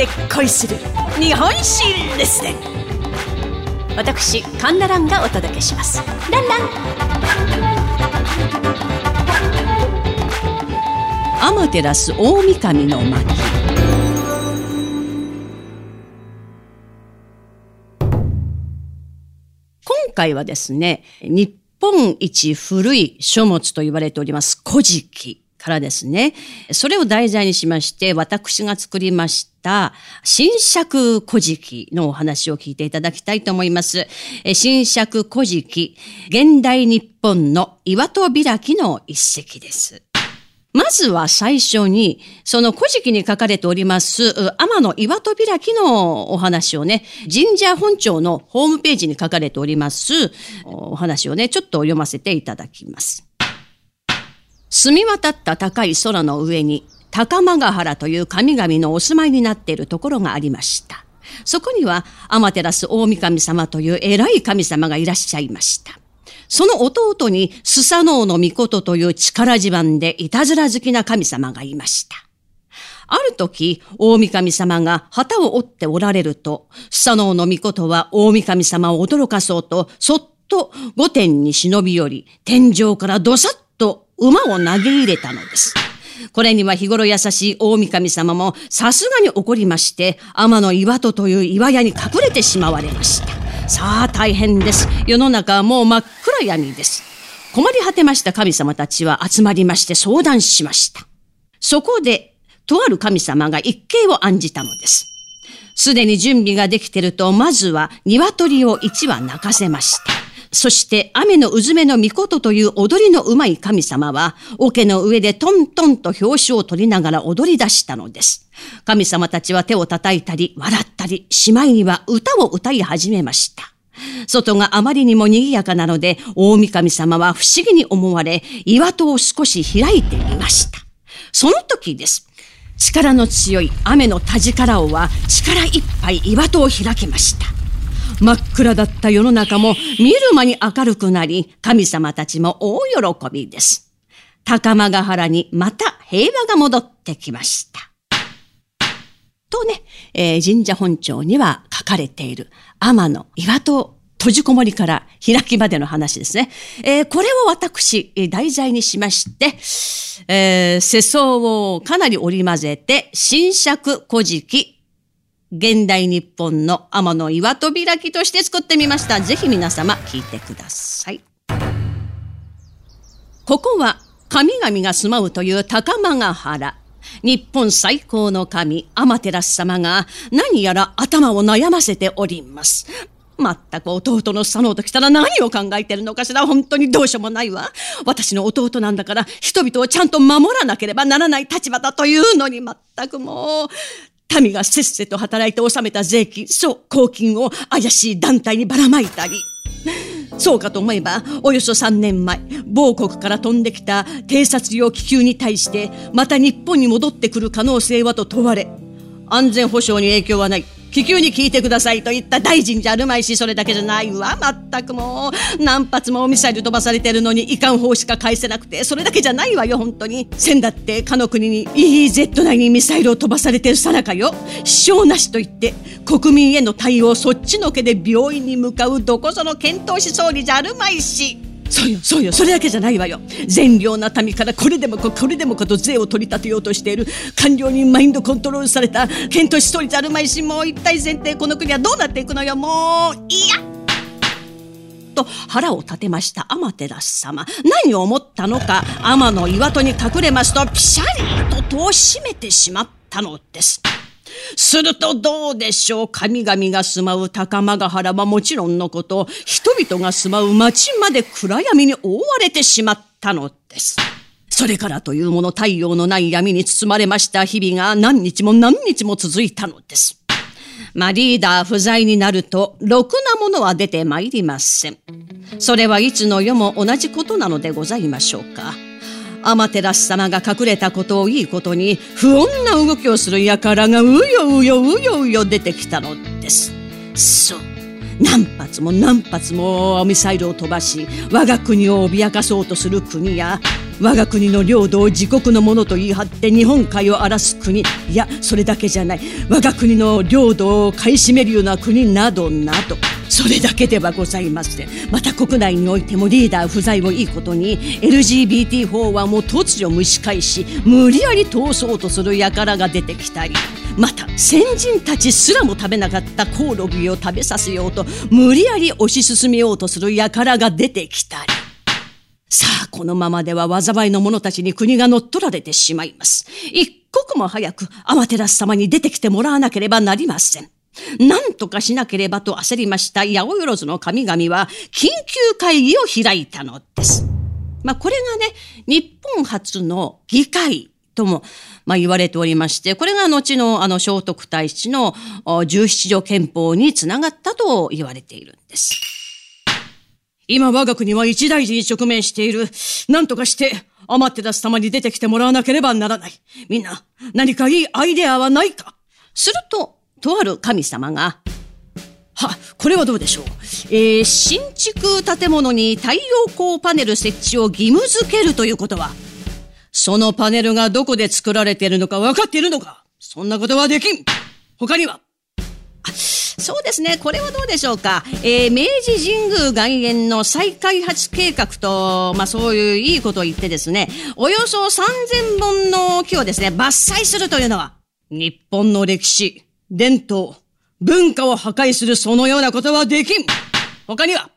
で恋する日本史レッスン。私カンナランがお届けします。ランラン。アマテラス大神の巻。今回はですね日本一古い書物と言われております古事記。からですね、それを題材にしまして、私が作りました、新釈古事記のお話を聞いていただきたいと思います。新釈古事記、現代日本の岩戸開きの一石です。まずは最初に、その古事記に書かれております、天の岩戸開きのお話をね、神社本庁のホームページに書かれております、お話をね、ちょっと読ませていただきます。澄み渡った高い空の上に高間ヶ原という神々のお住まいになっているところがありました。そこには天照大神様という偉い神様がいらっしゃいました。その弟にスサノオノミコトという力自慢でいたずら好きな神様がいました。ある時、大神様が旗を折っておられると、スサノオノミコトは大神様を驚かそうと、そっと御殿に忍び寄り、天井からどさっと馬を投げ入れたのです。これには日頃優しい大神様もさすがに怒りまして、天の岩戸という岩屋に隠れてしまわれました。さあ大変です。世の中はもう真っ暗闇です。困り果てました神様たちは集まりまして相談しました。そこで、とある神様が一計を案じたのです。すでに準備ができてると、まずは鶏を一羽泣かせました。そして雨のうずめの御事という踊りのうまい神様は、桶の上でトントンと表紙を取りながら踊り出したのです。神様たちは手を叩いたり、笑ったり、しまいには歌を歌い始めました。外があまりにも賑やかなので、大神様は不思議に思われ、岩戸を少し開いてみました。その時です。力の強い雨の田力王は力いっぱい岩戸を開きました。真っ暗だった世の中も見る間に明るくなり、神様たちも大喜びです。高間ヶ原にまた平和が戻ってきました。とね、えー、神社本庁には書かれている天の岩戸閉じこもりから開きまでの話ですね。えー、これを私、題材にしまして、えー、世相をかなり織り交ぜて、新釈古事記現代日本の天の岩戸開きとして作ってみました。ぜひ皆様聞いてください。ここは神々が住まうという高間ヶ原。日本最高の神、天照様が何やら頭を悩ませております。まったく弟の佐野と来たら何を考えてるのかしら本当にどうしようもないわ。私の弟なんだから人々をちゃんと守らなければならない立場だというのに全くもう民がせっせと働いて納めた税金、そう、公金を怪しい団体にばらまいたり。そうかと思えば、およそ3年前、某国から飛んできた偵察用気球に対して、また日本に戻ってくる可能性はと問われ、安全保障に影響はない。気球に聞いてくださいと言った大臣じゃあるまいし、それだけじゃないわ。まったくもう、何発もミサイル飛ばされてるのに、遺憾砲しか返せなくて、それだけじゃないわよ、本当に。千だって、かの国に EEZ 内にミサイルを飛ばされてるさなかよ。支障なしと言って、国民への対応そっちのけで病院に向かうどこぞの検討し総理じゃあるまいし。そうよそうよそれだけじゃないわよ。善良な民からこれでもかこれでもかと税を取り立てようとしている。官僚にマインドコントロールされたケントし総理じゃあるまいしもう一体前提この国はどうなっていくのよ。もういや。と腹を立てました。天照様何を思ったのか。天の岩戸に隠れますとピシャリと戸を閉めてしまったのです。するとどうでしょう神々が住まう高間ヶ原はもちろんのこと、人々が住まう町まで暗闇に覆われてしまったのです。それからというもの太陽のない闇に包まれました日々が何日も何日も続いたのです。まあ、リーダー不在になると、ろくなものは出てまいりません。それはいつの世も同じことなのでございましょうか。天照様が隠れたことをいいことに不穏な動きをする輩がうようようようよ出てきたのです。そう。何発も何発もミサイルを飛ばし我が国を脅かそうとする国や我が国の領土を自国のものと言い張って日本海を荒らす国いやそれだけじゃない我が国の領土を買い占めるような国などなどそれだけではございませんまた国内においてもリーダー不在をいいことに LGBT 法案も突如蒸し返し無理やり通そうとする輩が出てきたりまた先人たちすらも食べなかったコオロギを食べさせようと無理やり推し進めようとする輩が出てきたりさあ、このままでは災いの者たちに国が乗っ取られてしまいます。一刻も早く天照様に出てきてもらわなければなりません。何とかしなければと焦りました八百万の神々は緊急会議を開いたのです。まあこれがね、日本初の議会とも、まあ、言われておりまして、これが後のあの聖徳太子の十七条憲法につながったと言われているんです。今我が国は一大事に直面している。何とかして、アマテラス様に出てきてもらわなければならない。みんな、何かいいアイデアはないかすると、とある神様が、は、これはどうでしょう？えー、新築建物に太陽光パネル設置を義務付けるということは、そのパネルがどこで作られているのか分かっているのかそんなことはできん他には？そうですね。これはどうでしょうか？えー、明治神宮外苑の再開発計画と、まあそういういいことを言ってですね、およそ3000本の木をですね、伐採するというのは、日本の歴史、伝統、文化を破壊するそのようなことはできん他には？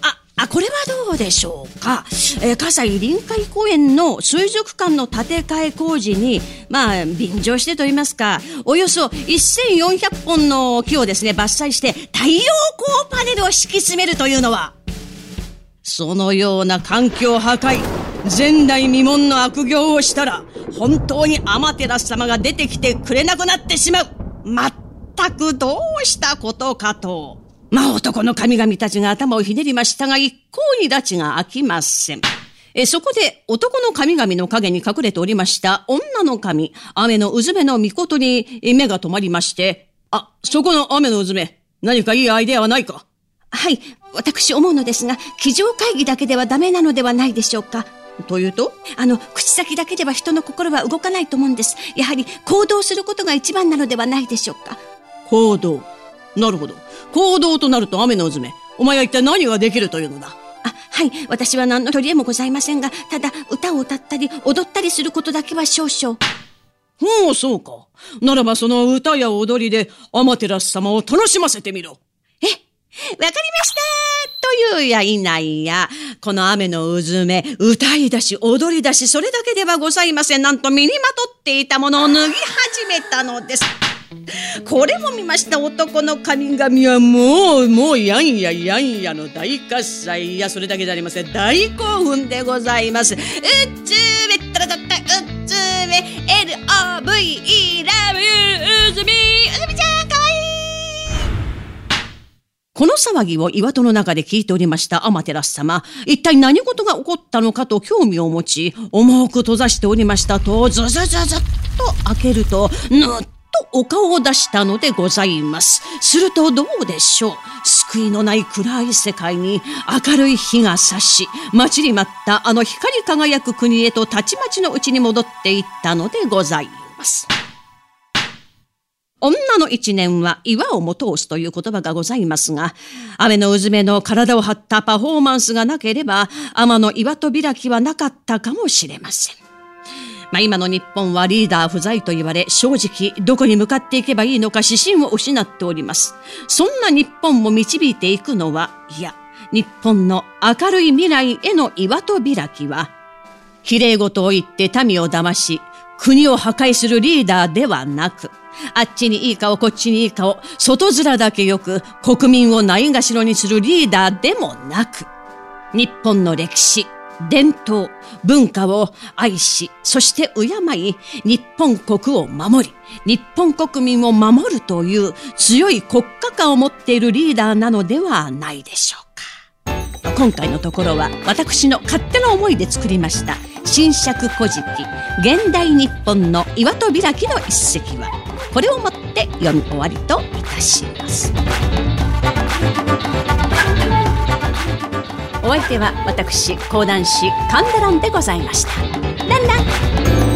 あ、あこれはどうでしょうか？えー、葛西臨海公園の水族館の建て替え工事に、まあ、便乗してと言いますか、およそ1400本の木をですね、伐採して太陽光パネルを敷き詰めるというのは、そのような環境破壊、前代未聞の悪行をしたら、本当にアマテラス様が出てきてくれなくなってしまう。まったくどうしたことかと。まあ男の神々たちが頭をひねりましたが、一向に拉致が開きません。えそこで男の神々の影に隠れておりました女の神、雨のうずめの御事に目が止まりまして、あ、そこの雨のうずめ、何かいいアイデアはないか？はい、私思うのですが、机上会議だけではダメなのではないでしょうか。というと？あの、口先だけでは人の心は動かないと思うんです。やはり行動することが一番なのではないでしょうか。行動。なるほど。行動となると雨のうずめ。お前は一体何ができるというのだ？あ、はい。私は何の取り柄もございませんが、ただ歌を歌ったり踊ったりすることだけは少々。ほう、そうか。ならばその歌や踊りでアマテラス様を楽しませてみろ。わかりましたというやいないや、この雨のうずめ、歌いだし踊りだし、それだけではございません。なんと身にまとっていたものを脱ぎ始めたのです。これも見ました男の神々はもう、もうやんややんやの大喝采。いや、それだけじゃありません。大興奮でございます。うっつめったらだった、うっつめ、L-O-V-E、ラブうずみ、うずみちゃん、この騒ぎを岩戸の中で聞いておりましたアマテラス様。一体何事が起こったのかと興味を持ち、重く閉ざしておりましたと、ズズズズッと開けると、ぬっとお顔を出したのでございます。するとどうでしょう。救いのない暗い世界に明るい日が差し、待ちに待ったあの光り輝く国へとたちまちのうちに戻っていったのでございます。女の一年は岩をも通すという言葉がございますが、雨のうずめの体を張ったパフォーマンスがなければ、天の岩と開きはなかったかもしれません。まあ、今の日本はリーダー不在と言われ、正直どこに向かっていけばいいのか指針を失っております。そんな日本も導いていくのは、いや、日本の明るい未来への岩と開きは、綺麗事を言って民を騙し、国を破壊するリーダーではなく、あっちにいい顔、こっちにいい顔、外面だけよく国民をないがしろにするリーダーでもなく、日本の歴史、伝統、文化を愛し、そして敬い、日本国を守り、日本国民を守るという強い国家観を持っているリーダーなのではないでしょうか。今回のところは私の勝手な思いで作りました新釈古事記現代日本の岩戸開きの一席はこれをもって読み終わりといたします。お相手は私講談師神田蘭でございました。ランラン